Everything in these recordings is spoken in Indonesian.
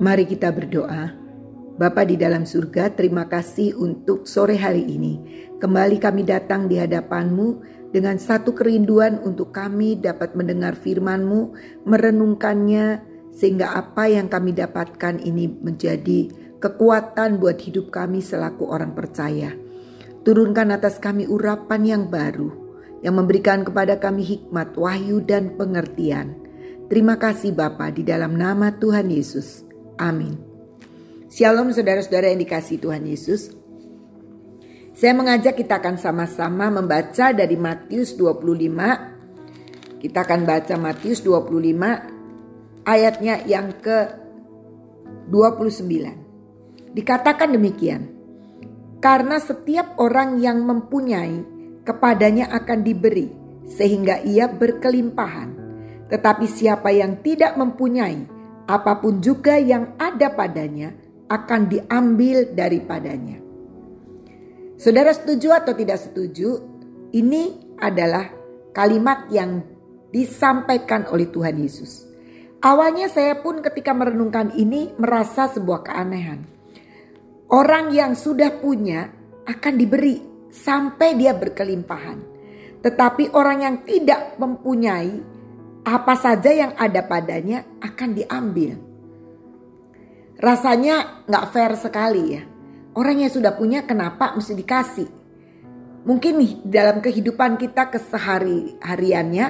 Mari kita berdoa. Bapa di dalam surga, terima kasih untuk sore hari ini. Kembali kami datang di hadapanmu dengan satu kerinduan untuk kami dapat mendengar firman-Mu, merenungkannya, sehingga apa yang kami dapatkan ini menjadi kekuatan buat hidup kami selaku orang percaya. Turunkan atas kami urapan yang baru, yang memberikan kepada kami hikmat, wahyu, dan pengertian. Terima kasih Bapa di dalam nama Tuhan Yesus. Amin. Shalom saudara-saudara yang dikasih Tuhan Yesus. Saya mengajak kita akan sama-sama membaca dari Matius 25. Kita akan baca Matius 25 ayatnya yang ke 29. Dikatakan demikian. Karena setiap orang yang mempunyai kepadanya akan diberi sehingga ia berkelimpahan. Tetapi siapa yang tidak mempunyai apa pun juga yang ada padanya akan diambil daripadanya. Saudara setuju atau tidak setuju? Ini adalah kalimat yang disampaikan oleh Tuhan Yesus. Awalnya saya pun ketika merenungkan ini merasa sebuah keanehan. Orang yang sudah punya akan diberi sampai dia berkelimpahan. Tetapi orang yang tidak mempunyai apa saja yang ada padanya akan diambil. Rasanya nggak fair sekali ya. Orang yang sudah punya kenapa mesti dikasih? Mungkin nih dalam kehidupan kita kesehari-hariannya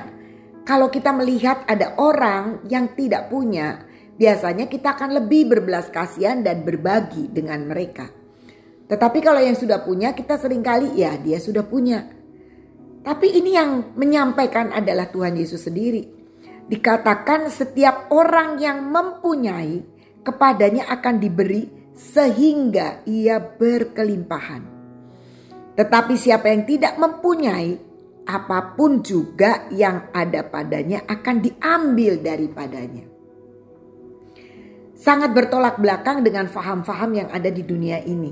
kalau kita melihat ada orang yang tidak punya, biasanya kita akan lebih berbelas kasihan dan berbagi dengan mereka. Tetapi kalau yang sudah punya kita sering kali ya dia sudah punya. Tapi ini yang menyampaikan adalah Tuhan Yesus sendiri. Dikatakan setiap orang yang mempunyai kepadanya akan diberi sehingga ia berkelimpahan. Tetapi siapa yang tidak mempunyai, apa pun juga yang ada padanya akan diambil daripadanya. Sangat bertolak belakang dengan faham-faham yang ada di dunia ini.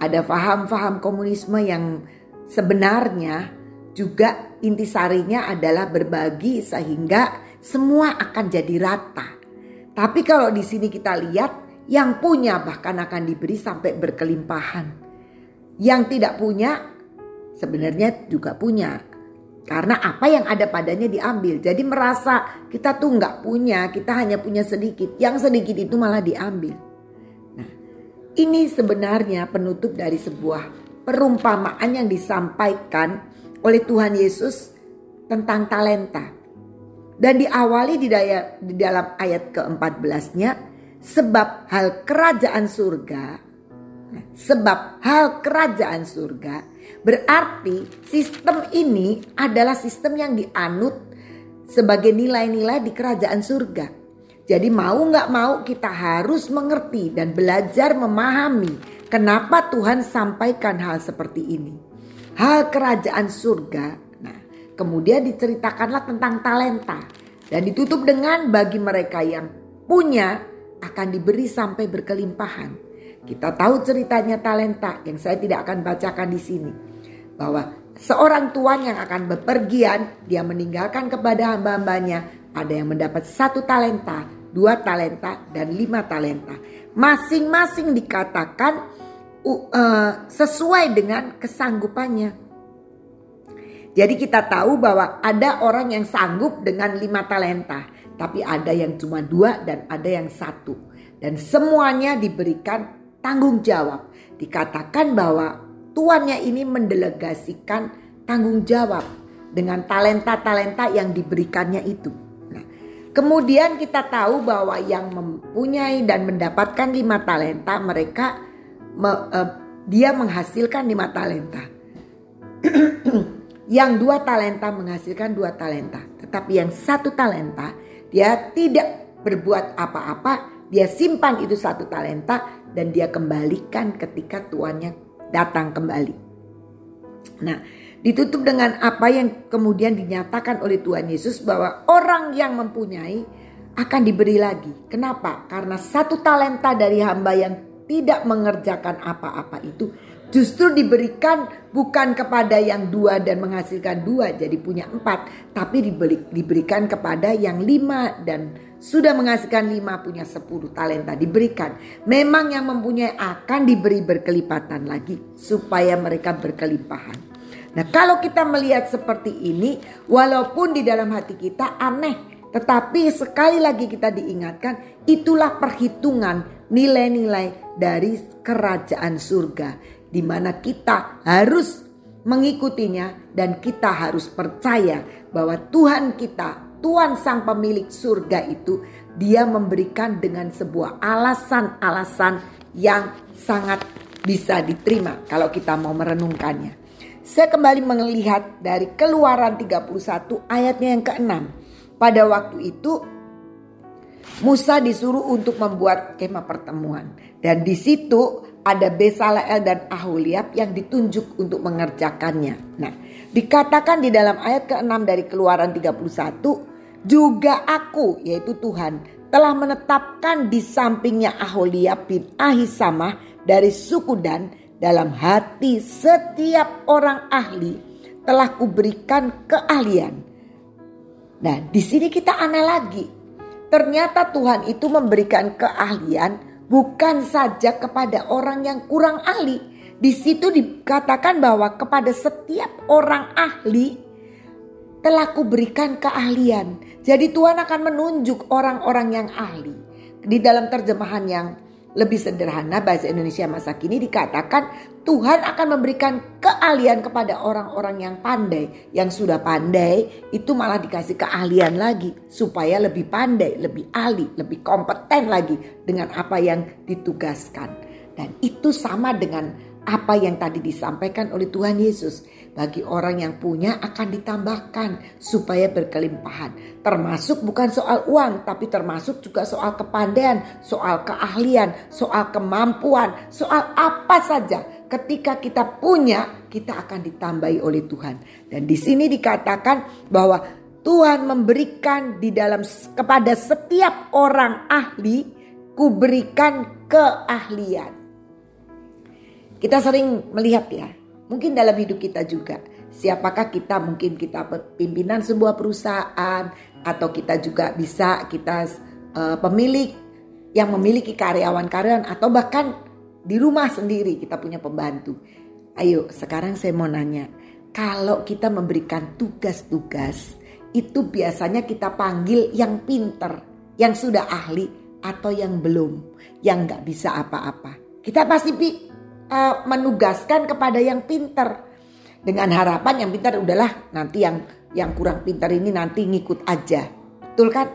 Ada faham-faham komunisme yang sebenarnya juga intisarinya adalah berbagi sehingga semua akan jadi rata. Tapi kalau di sini kita lihat yang punya bahkan akan diberi sampai berkelimpahan. Yang tidak punya sebenarnya juga punya. Karena apa yang ada padanya diambil. Jadi merasa kita tuh nggak punya, kita hanya punya sedikit. Yang sedikit itu malah diambil. Nah, ini sebenarnya penutup dari sebuah perumpamaan yang disampaikan oleh Tuhan Yesus tentang talenta. Dan diawali di, daya, di dalam ayat ke-14-nya sebab hal kerajaan surga sebab hal kerajaan surga berarti sistem ini adalah sistem yang dianut sebagai nilai-nilai di kerajaan surga. Jadi mau nggak mau kita harus mengerti dan belajar memahami kenapa Tuhan sampaikan hal seperti ini. Hal kerajaan surga Kemudian diceritakanlah tentang talenta dan ditutup dengan bagi mereka yang punya akan diberi sampai berkelimpahan. Kita tahu ceritanya talenta yang saya tidak akan bacakan di sini. Bahwa seorang tuan yang akan bepergian, dia meninggalkan kepada hamba-hambanya. Ada yang mendapat satu talenta, dua talenta, dan lima talenta. Masing-masing dikatakan uh, sesuai dengan kesanggupannya. Jadi kita tahu bahwa ada orang yang sanggup dengan lima talenta. Tapi ada yang cuma dua dan ada yang satu. Dan semuanya diberikan tanggung jawab. Dikatakan bahwa tuannya ini mendelegasikan tanggung jawab dengan talenta-talenta yang diberikannya itu. Nah, kemudian kita tahu bahwa yang mempunyai dan mendapatkan lima talenta mereka me, uh, dia menghasilkan lima talenta. Yang dua talenta menghasilkan dua talenta. Tetapi yang satu talenta dia tidak berbuat apa-apa. Dia simpan itu satu talenta dan dia kembalikan ketika tuannya datang kembali. Nah ditutup dengan apa yang kemudian dinyatakan oleh Tuhan Yesus bahwa orang yang mempunyai akan diberi lagi. Kenapa? Karena satu talenta dari hamba yang tidak mengerjakan apa-apa itu justru diberikan bukan kepada yang dua dan menghasilkan dua jadi punya empat tapi diberi, diberikan kepada yang lima dan sudah menghasilkan lima punya sepuluh talenta diberikan. Memang yang mempunyai akan diberi berkelipatan lagi supaya mereka berkelimpahan. Nah kalau kita melihat seperti ini walaupun di dalam hati kita aneh tetapi sekali lagi kita diingatkan itulah perhitungan nilai-nilai dari kerajaan surga di mana kita harus mengikutinya dan kita harus percaya bahwa Tuhan kita, Tuhan sang pemilik surga itu dia memberikan dengan sebuah alasan-alasan yang sangat bisa diterima kalau kita mau merenungkannya. Saya kembali melihat dari keluaran 31 ayatnya yang ke-6. Pada waktu itu Musa disuruh untuk membuat kemah pertemuan. Dan di situ ada Besaleel dan Aholiab yang ditunjuk untuk mengerjakannya. Nah, dikatakan di dalam ayat ke-6 dari Keluaran 31, juga aku yaitu Tuhan telah menetapkan di sampingnya Aholiab bin Ahisamah dari suku Dan dalam hati setiap orang ahli telah kuberikan keahlian. Nah, di sini kita aneh lagi. Ternyata Tuhan itu memberikan keahlian bukan saja kepada orang yang kurang ahli. Di situ dikatakan bahwa kepada setiap orang ahli telah kuberikan keahlian. Jadi Tuhan akan menunjuk orang-orang yang ahli. Di dalam terjemahan yang lebih sederhana bahasa Indonesia masa kini dikatakan Tuhan akan memberikan keahlian kepada orang-orang yang pandai. Yang sudah pandai itu malah dikasih keahlian lagi supaya lebih pandai, lebih ahli, lebih kompeten lagi dengan apa yang ditugaskan. Dan itu sama dengan apa yang tadi disampaikan oleh Tuhan Yesus bagi orang yang punya akan ditambahkan supaya berkelimpahan. Termasuk bukan soal uang, tapi termasuk juga soal kepandaian, soal keahlian, soal kemampuan, soal apa saja. Ketika kita punya, kita akan ditambahi oleh Tuhan. Dan di sini dikatakan bahwa Tuhan memberikan di dalam kepada setiap orang ahli kuberikan keahlian. Kita sering melihat ya, Mungkin dalam hidup kita juga. Siapakah kita? Mungkin kita pimpinan sebuah perusahaan atau kita juga bisa kita uh, pemilik yang memiliki karyawan-karyawan atau bahkan di rumah sendiri kita punya pembantu. Ayo, sekarang saya mau nanya, kalau kita memberikan tugas-tugas itu biasanya kita panggil yang pinter, yang sudah ahli atau yang belum, yang nggak bisa apa-apa. Kita pasti uh, menugaskan kepada yang pinter dengan harapan yang pintar udahlah nanti yang yang kurang pintar ini nanti ngikut aja betul kan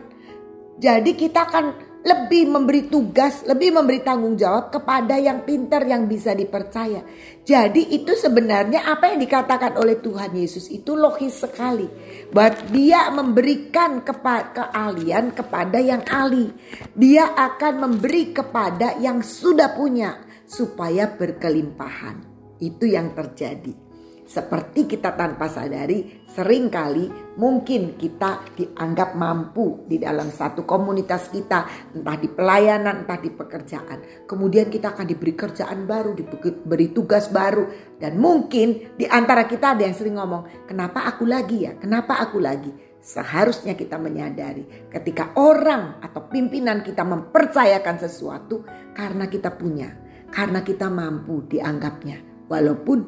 jadi kita akan lebih memberi tugas, lebih memberi tanggung jawab kepada yang pintar yang bisa dipercaya. Jadi itu sebenarnya apa yang dikatakan oleh Tuhan Yesus itu logis sekali. Buat dia memberikan kepa keahlian kepada yang ahli. Dia akan memberi kepada yang sudah punya supaya berkelimpahan. Itu yang terjadi. Seperti kita tanpa sadari, sering kali mungkin kita dianggap mampu di dalam satu komunitas kita, entah di pelayanan, entah di pekerjaan. Kemudian kita akan diberi kerjaan baru, diberi tugas baru, dan mungkin di antara kita ada yang sering ngomong, "Kenapa aku lagi ya? Kenapa aku lagi?" Seharusnya kita menyadari ketika orang atau pimpinan kita mempercayakan sesuatu karena kita punya karena kita mampu dianggapnya. Walaupun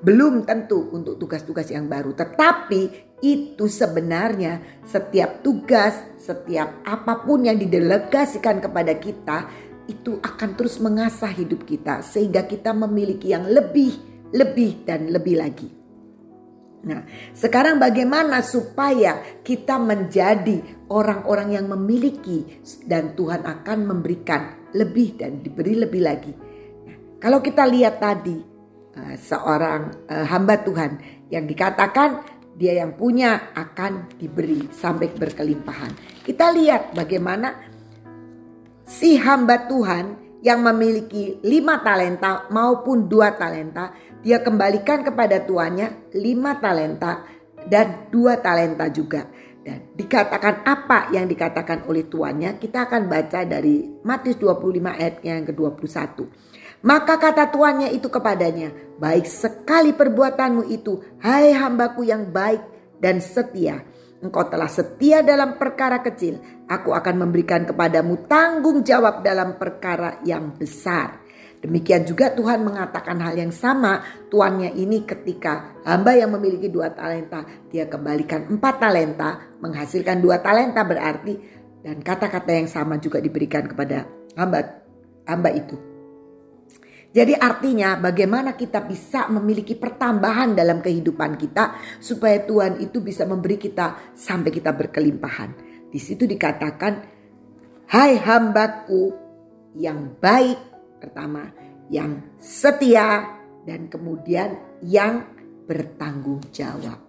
belum tentu untuk tugas-tugas yang baru, tetapi itu sebenarnya setiap tugas, setiap apa pun yang didelegasikan kepada kita itu akan terus mengasah hidup kita sehingga kita memiliki yang lebih, lebih dan lebih lagi. Nah, sekarang bagaimana supaya kita menjadi orang-orang yang memiliki dan Tuhan akan memberikan lebih dan diberi lebih lagi. Kalau kita lihat tadi uh, seorang uh, hamba Tuhan yang dikatakan dia yang punya akan diberi sampai berkelimpahan. Kita lihat bagaimana si hamba Tuhan yang memiliki lima talenta maupun dua talenta, dia kembalikan kepada tuannya lima talenta dan dua talenta juga. Dan dikatakan apa yang dikatakan oleh tuannya, kita akan baca dari Matius 25 ayat yang ke-21. Maka kata tuannya itu kepadanya, baik sekali perbuatanmu itu, hai hambaku yang baik dan setia. Engkau telah setia dalam perkara kecil, aku akan memberikan kepadamu tanggung jawab dalam perkara yang besar. Demikian juga Tuhan mengatakan hal yang sama tuannya ini ketika hamba yang memiliki dua talenta dia kembalikan empat talenta menghasilkan dua talenta berarti dan kata-kata yang sama juga diberikan kepada hamba hamba itu. Jadi artinya bagaimana kita bisa memiliki pertambahan dalam kehidupan kita supaya Tuhan itu bisa memberi kita sampai kita berkelimpahan. Di situ dikatakan, "Hai hambaku yang baik Pertama, yang setia dan kemudian yang bertanggung jawab.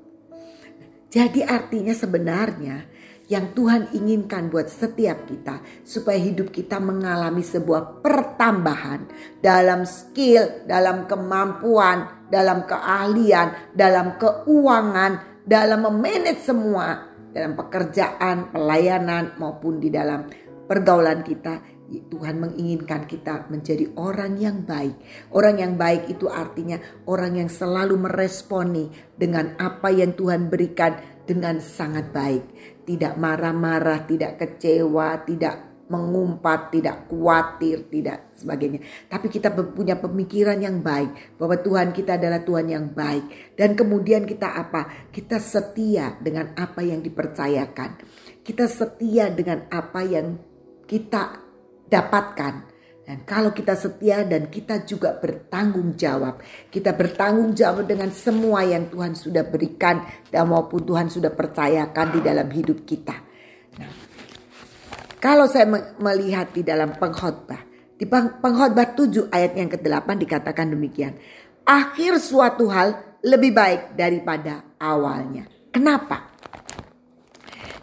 Jadi artinya sebenarnya yang Tuhan inginkan buat setiap kita supaya hidup kita mengalami sebuah pertambahan dalam skill, dalam kemampuan, dalam keahlian, dalam keuangan, dalam memanage semua dalam pekerjaan, pelayanan maupun di dalam pergaulan kita Tuhan menginginkan kita menjadi orang yang baik. Orang yang baik itu artinya orang yang selalu meresponi dengan apa yang Tuhan berikan dengan sangat baik. Tidak marah-marah, tidak kecewa, tidak mengumpat, tidak khawatir, tidak sebagainya. Tapi kita punya pemikiran yang baik bahwa Tuhan kita adalah Tuhan yang baik. Dan kemudian kita apa? Kita setia dengan apa yang dipercayakan. Kita setia dengan apa yang kita dapatkan. Dan kalau kita setia dan kita juga bertanggung jawab. Kita bertanggung jawab dengan semua yang Tuhan sudah berikan dan maupun Tuhan sudah percayakan di dalam hidup kita. Nah, kalau saya melihat di dalam pengkhotbah. Di pengkhotbah 7 ayat yang ke-8 dikatakan demikian. Akhir suatu hal lebih baik daripada awalnya. Kenapa?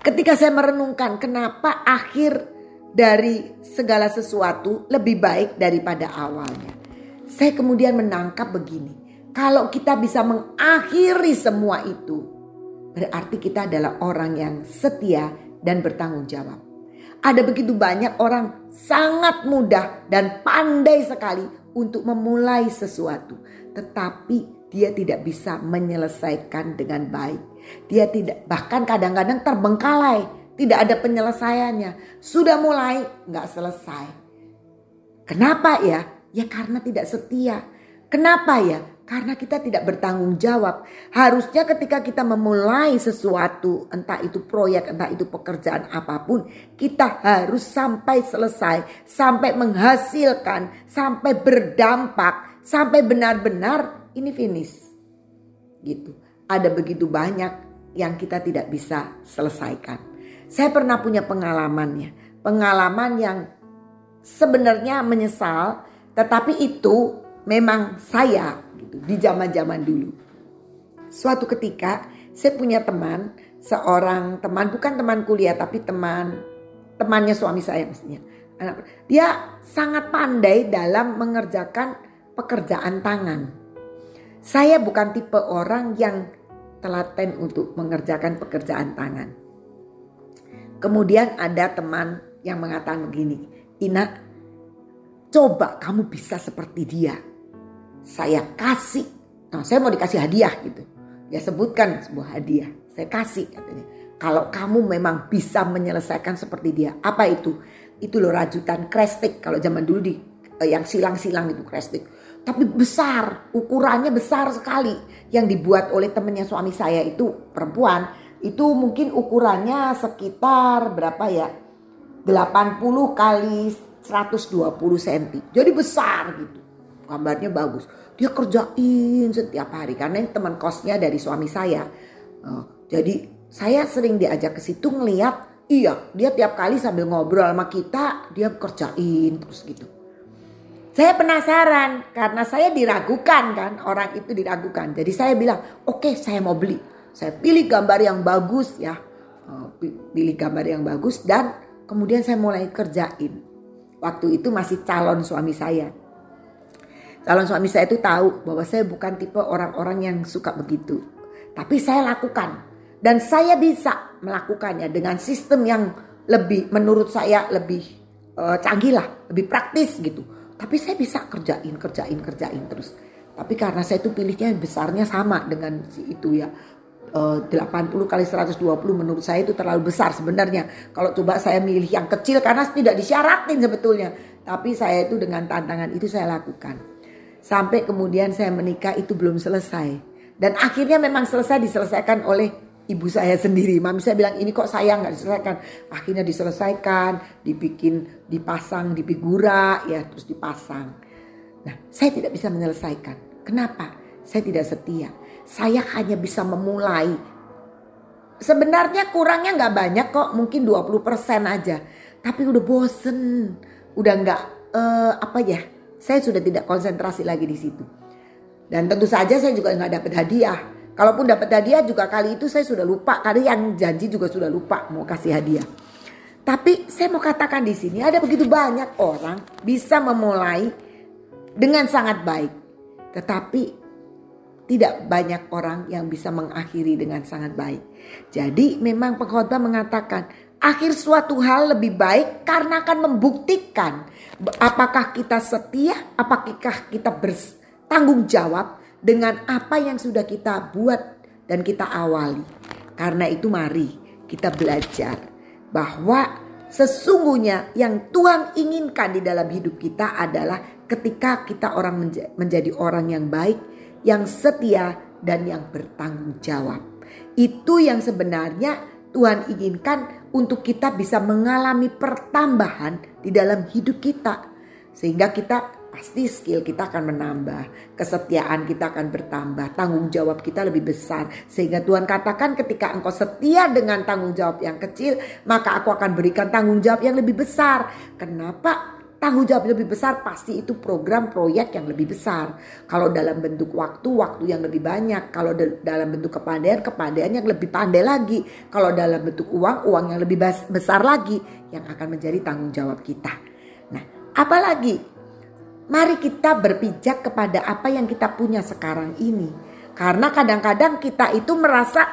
Ketika saya merenungkan kenapa akhir dari segala sesuatu lebih baik daripada awalnya. Saya kemudian menangkap begini, kalau kita bisa mengakhiri semua itu, berarti kita adalah orang yang setia dan bertanggung jawab. Ada begitu banyak orang sangat mudah dan pandai sekali untuk memulai sesuatu, tetapi dia tidak bisa menyelesaikan dengan baik. Dia tidak bahkan kadang-kadang terbengkalai tidak ada penyelesaiannya. Sudah mulai nggak selesai. Kenapa ya? Ya karena tidak setia. Kenapa ya? Karena kita tidak bertanggung jawab. Harusnya ketika kita memulai sesuatu, entah itu proyek, entah itu pekerjaan apa pun, kita harus sampai selesai, sampai menghasilkan, sampai berdampak, sampai benar-benar ini finish. Gitu. Ada begitu banyak yang kita tidak bisa selesaikan. Saya pernah punya pengalamannya. Pengalaman yang sebenarnya menyesal. Tetapi itu memang saya gitu, di zaman-zaman dulu. Suatu ketika saya punya teman. Seorang teman bukan teman kuliah tapi teman temannya suami saya maksudnya. Dia sangat pandai dalam mengerjakan pekerjaan tangan. Saya bukan tipe orang yang telaten untuk mengerjakan pekerjaan tangan. Kemudian ada teman yang mengatakan begini, Ina, coba kamu bisa seperti dia. Saya kasih, nah saya mau dikasih hadiah gitu. Dia sebutkan sebuah hadiah, saya kasih katanya. Kalau kamu memang bisa menyelesaikan seperti dia, apa itu? Itu loh rajutan krestik kalau zaman dulu di eh, yang silang-silang itu krestik. Tapi besar, ukurannya besar sekali. Yang dibuat oleh temennya suami saya itu perempuan itu mungkin ukurannya sekitar berapa ya? 80 kali 120 cm jadi besar gitu. Gambarnya bagus. Dia kerjain setiap hari karena ini teman kosnya dari suami saya. Uh, jadi saya sering diajak ke situ ngeliat iya dia tiap kali sambil ngobrol sama kita dia kerjain terus gitu. Saya penasaran karena saya diragukan kan orang itu diragukan. Jadi saya bilang oke okay, saya mau beli saya pilih gambar yang bagus ya. Oh, pilih gambar yang bagus dan kemudian saya mulai kerjain. Waktu itu masih calon suami saya. Calon suami saya itu tahu bahwa saya bukan tipe orang-orang yang suka begitu. Tapi saya lakukan. Dan saya bisa melakukannya dengan sistem yang lebih menurut saya lebih uh, canggih lah, lebih praktis gitu. Tapi saya bisa kerjain, kerjain, kerjain terus. Tapi karena saya itu pilihnya besarnya sama dengan si itu ya. 80 eh, kali 120 menurut saya itu terlalu besar sebenarnya. Kalau coba saya milih yang kecil karena tidak disyaratin sebetulnya. Tapi saya itu dengan tantangan itu saya lakukan. Sampai kemudian saya menikah itu belum selesai. Dan akhirnya memang selesai diselesaikan oleh ibu saya sendiri. Mami saya bilang ini kok sayang nggak diselesaikan. Akhirnya diselesaikan, dibikin, dipasang di figura, ya terus dipasang. Nah saya tidak bisa menyelesaikan. Kenapa? Saya tidak setia. Saya hanya bisa memulai. Sebenarnya kurangnya nggak banyak kok, mungkin 20% aja. Tapi udah bosen, udah nggak uh, apa ya? Saya sudah tidak konsentrasi lagi di situ. Dan tentu saja saya juga nggak dapat hadiah Kalaupun dapat hadiah juga kali itu saya sudah lupa. Kali yang janji juga sudah lupa mau kasih hadiah. Tapi saya mau katakan di sini ada begitu banyak orang bisa memulai dengan sangat baik. Tetapi tidak banyak orang yang bisa mengakhiri dengan sangat baik. Jadi memang pengkhotbah mengatakan akhir suatu hal lebih baik karena akan membuktikan apakah kita setia, apakah kita bertanggung jawab dengan apa yang sudah kita buat dan kita awali. Karena itu mari kita belajar bahwa sesungguhnya yang Tuhan inginkan di dalam hidup kita adalah ketika kita orang menjadi orang yang baik, yang setia dan yang bertanggung jawab. Itu yang sebenarnya Tuhan inginkan untuk kita bisa mengalami pertambahan di dalam hidup kita. Sehingga kita pasti skill kita akan menambah, kesetiaan kita akan bertambah, tanggung jawab kita lebih besar. Sehingga Tuhan katakan ketika engkau setia dengan tanggung jawab yang kecil, maka aku akan berikan tanggung jawab yang lebih besar. Kenapa? Tanggung jawab lebih besar pasti itu program proyek yang lebih besar. Kalau dalam bentuk waktu, waktu yang lebih banyak. Kalau dalam bentuk kepandaian, kepandaian yang lebih pandai lagi. Kalau dalam bentuk uang, uang yang lebih besar lagi. Yang akan menjadi tanggung jawab kita. Nah, apalagi Mari kita berpijak kepada apa yang kita punya sekarang ini. Karena kadang-kadang kita itu merasa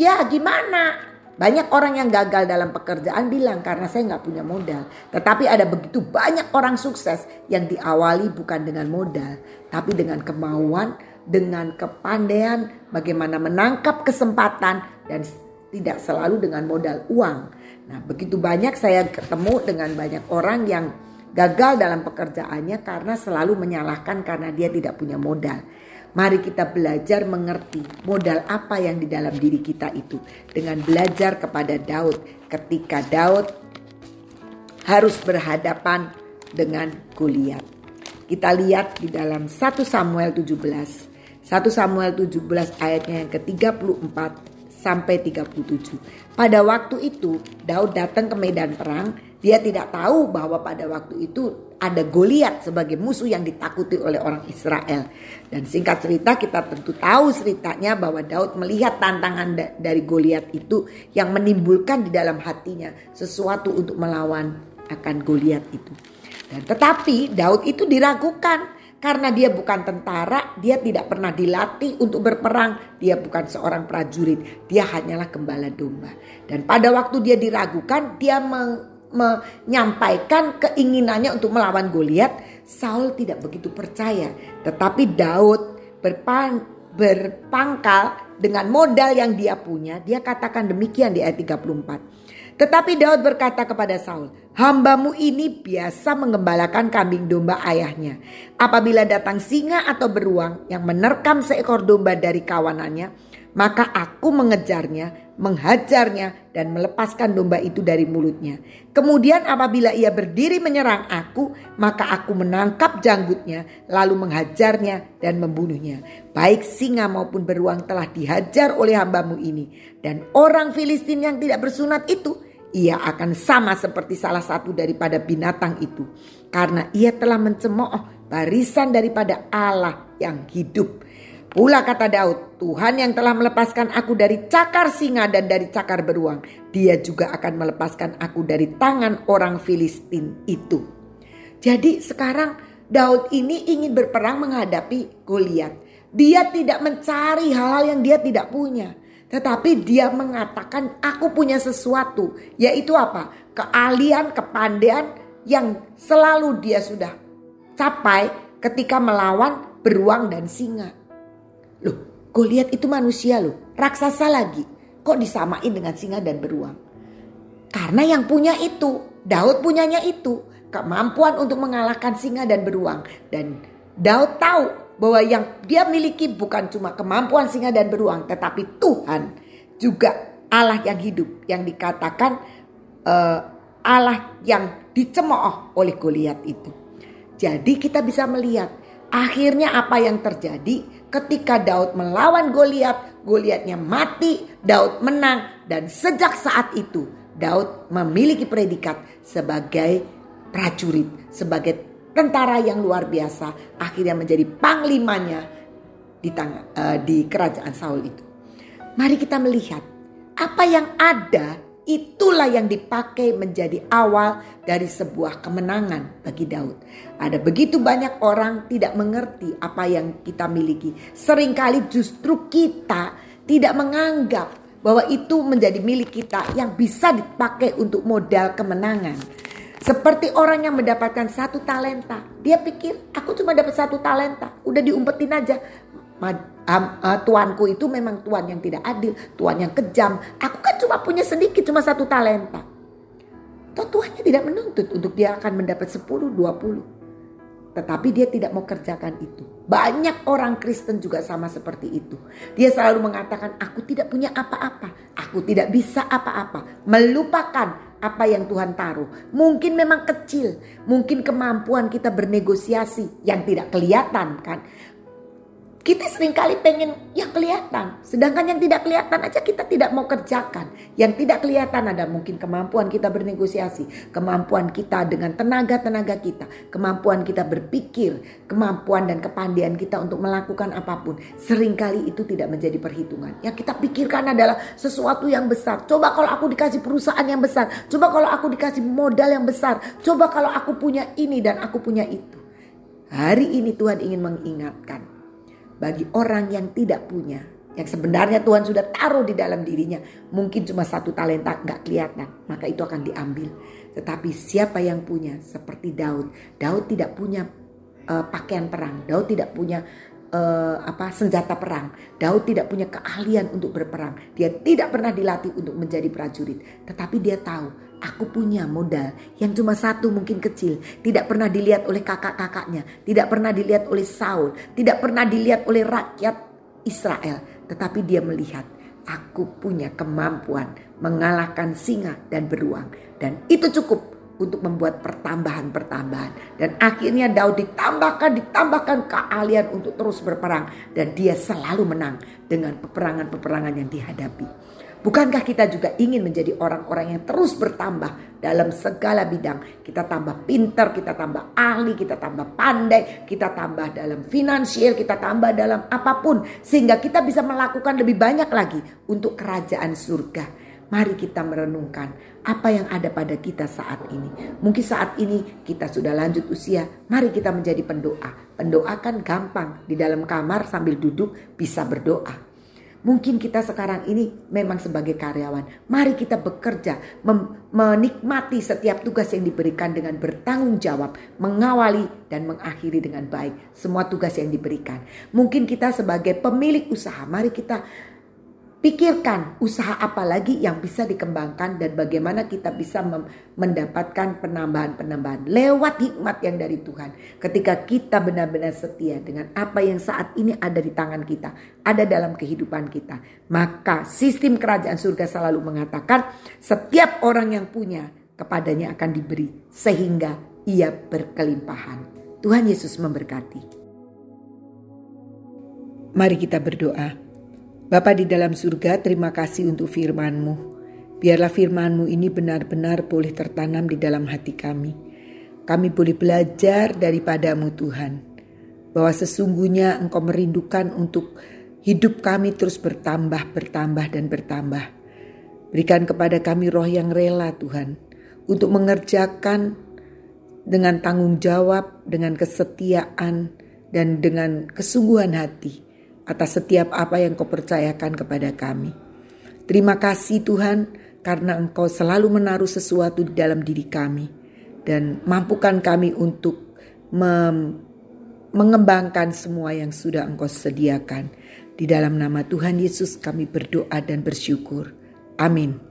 ya gimana. Banyak orang yang gagal dalam pekerjaan bilang karena saya nggak punya modal. Tetapi ada begitu banyak orang sukses yang diawali bukan dengan modal. Tapi dengan kemauan, dengan kepandaian bagaimana menangkap kesempatan dan tidak selalu dengan modal uang. Nah begitu banyak saya ketemu dengan banyak orang yang gagal dalam pekerjaannya karena selalu menyalahkan karena dia tidak punya modal. Mari kita belajar mengerti modal apa yang di dalam diri kita itu dengan belajar kepada Daud ketika Daud harus berhadapan dengan Goliat. Kita lihat di dalam 1 Samuel 17. 1 Samuel 17 ayatnya yang ke-34 sampai 37. Pada waktu itu Daud datang ke medan perang dia tidak tahu bahwa pada waktu itu ada Goliat sebagai musuh yang ditakuti oleh orang Israel. Dan singkat cerita kita tentu tahu ceritanya bahwa Daud melihat tantangan dari Goliat itu yang menimbulkan di dalam hatinya sesuatu untuk melawan akan Goliat itu. Dan tetapi Daud itu diragukan karena dia bukan tentara, dia tidak pernah dilatih untuk berperang, dia bukan seorang prajurit, dia hanyalah gembala domba. Dan pada waktu dia diragukan, dia meng menyampaikan keinginannya untuk melawan Goliat, Saul tidak begitu percaya. Tetapi Daud berpan, berpangkal dengan modal yang dia punya, dia katakan demikian di ayat 34. Tetapi Daud berkata kepada Saul, Hambamu ini biasa mengembalakan kambing domba ayahnya. Apabila datang singa atau beruang yang menerkam seekor domba dari kawanannya, maka aku mengejarnya, menghajarnya, dan melepaskan domba itu dari mulutnya. Kemudian apabila ia berdiri menyerang aku, maka aku menangkap janggutnya, lalu menghajarnya dan membunuhnya. Baik singa maupun beruang telah dihajar oleh hambamu ini. Dan orang Filistin yang tidak bersunat itu, ia akan sama seperti salah satu daripada binatang itu. Karena ia telah mencemooh barisan daripada Allah yang hidup Pula kata Daud, Tuhan yang telah melepaskan aku dari cakar singa dan dari cakar beruang, dia juga akan melepaskan aku dari tangan orang Filistin itu. Jadi sekarang Daud ini ingin berperang menghadapi Goliat. Dia tidak mencari hal-hal yang dia tidak punya. Tetapi dia mengatakan aku punya sesuatu. Yaitu apa? Keahlian, kepandaian yang selalu dia sudah capai ketika melawan beruang dan singa. Loh, Goliat itu manusia loh, raksasa lagi. Kok disamain dengan singa dan beruang? Karena yang punya itu, Daud punyanya itu, kemampuan untuk mengalahkan singa dan beruang. Dan Daud tahu bahwa yang dia miliki bukan cuma kemampuan singa dan beruang, tetapi Tuhan juga Allah yang hidup yang dikatakan uh, Allah yang dicemooh oleh Goliat itu. Jadi kita bisa melihat akhirnya apa yang terjadi ketika Daud melawan Goliat, Goliatnya mati, Daud menang dan sejak saat itu Daud memiliki predikat sebagai prajurit, sebagai tentara yang luar biasa, akhirnya menjadi panglimanya di tangan uh, di kerajaan Saul itu. Mari kita melihat apa yang ada itulah yang dipakai menjadi awal dari sebuah kemenangan bagi Daud. Ada begitu banyak orang tidak mengerti apa yang kita miliki. Seringkali justru kita tidak menganggap bahwa itu menjadi milik kita yang bisa dipakai untuk modal kemenangan. Seperti orang yang mendapatkan satu talenta. Dia pikir aku cuma dapat satu talenta. Udah diumpetin aja. Uh, tuanku itu memang tuan yang tidak adil. Tuan yang kejam. Aku kan cuma punya sedikit. Cuma satu talenta. Toh tuannya tidak menuntut untuk dia akan mendapat 10, 20. Tetapi dia tidak mau kerjakan itu. Banyak orang Kristen juga sama seperti itu. Dia selalu mengatakan, "Aku tidak punya apa-apa, aku tidak bisa apa-apa." Melupakan apa yang Tuhan taruh. Mungkin memang kecil, mungkin kemampuan kita bernegosiasi yang tidak kelihatan kan. Kita sering kali pengen yang kelihatan. Sedangkan yang tidak kelihatan aja kita tidak mau kerjakan. Yang tidak kelihatan ada mungkin kemampuan kita bernegosiasi. Kemampuan kita dengan tenaga-tenaga kita. Kemampuan kita berpikir. Kemampuan dan kepandian kita untuk melakukan apa pun. Seringkali itu tidak menjadi perhitungan. Yang kita pikirkan adalah sesuatu yang besar. Coba kalau aku dikasih perusahaan yang besar. Coba kalau aku dikasih modal yang besar. Coba kalau aku punya ini dan aku punya itu. Hari ini Tuhan ingin mengingatkan bagi orang yang tidak punya. Yang sebenarnya Tuhan sudah taruh di dalam dirinya. Mungkin cuma satu talenta nggak kelihatan. Maka itu akan diambil. Tetapi siapa yang punya seperti Daud. Daud tidak punya uh, pakaian perang. Daud tidak punya uh, apa senjata perang. Daud tidak punya keahlian untuk berperang. Dia tidak pernah dilatih untuk menjadi prajurit. Tetapi dia tahu Aku punya modal yang cuma satu mungkin kecil. Tidak pernah dilihat oleh kakak-kakaknya. Tidak pernah dilihat oleh Saul. Tidak pernah dilihat oleh rakyat Israel. Tetapi dia melihat aku punya kemampuan mengalahkan singa dan beruang. Dan itu cukup untuk membuat pertambahan-pertambahan. Dan akhirnya Daud ditambahkan, ditambahkan keahlian untuk terus berperang. Dan dia selalu menang dengan peperangan-peperangan yang dihadapi. Bukankah kita juga ingin menjadi orang-orang yang terus bertambah dalam segala bidang? Kita tambah pinter, kita tambah ahli, kita tambah pandai, kita tambah dalam finansial, kita tambah dalam apa pun. Sehingga kita bisa melakukan lebih banyak lagi untuk kerajaan surga. Mari kita merenungkan apa yang ada pada kita saat ini. Mungkin saat ini kita sudah lanjut usia, mari kita menjadi pendoa. Pendoa kan gampang, di dalam kamar sambil duduk bisa berdoa. Mungkin kita sekarang ini memang sebagai karyawan. Mari kita bekerja, menikmati setiap tugas yang diberikan dengan bertanggung jawab, mengawali dan mengakhiri dengan baik semua tugas yang diberikan. Mungkin kita sebagai pemilik usaha, mari kita Pikirkan usaha apa lagi yang bisa dikembangkan dan bagaimana kita bisa mendapatkan penambahan-penambahan lewat hikmat yang dari Tuhan. Ketika kita benar-benar setia dengan apa yang saat ini ada di tangan kita, ada dalam kehidupan kita, maka sistem kerajaan surga selalu mengatakan setiap orang yang punya kepadanya akan diberi sehingga ia berkelimpahan. Tuhan Yesus memberkati. Mari kita berdoa. Bapa di dalam surga, terima kasih untuk firman-Mu. Biarlah firman-Mu ini benar-benar boleh tertanam di dalam hati kami. Kami boleh belajar daripadamu Tuhan. Bahwa sesungguhnya Engkau merindukan untuk hidup kami terus bertambah, bertambah, dan bertambah. Berikan kepada kami roh yang rela Tuhan. Untuk mengerjakan dengan tanggung jawab, dengan kesetiaan, dan dengan kesungguhan hati atas setiap apa yang kau percayakan kepada kami. Terima kasih Tuhan karena engkau selalu menaruh sesuatu di dalam diri kami dan mampukan kami untuk mengembangkan semua yang sudah Engkau sediakan. Di dalam nama Tuhan Yesus kami berdoa dan bersyukur. Amin.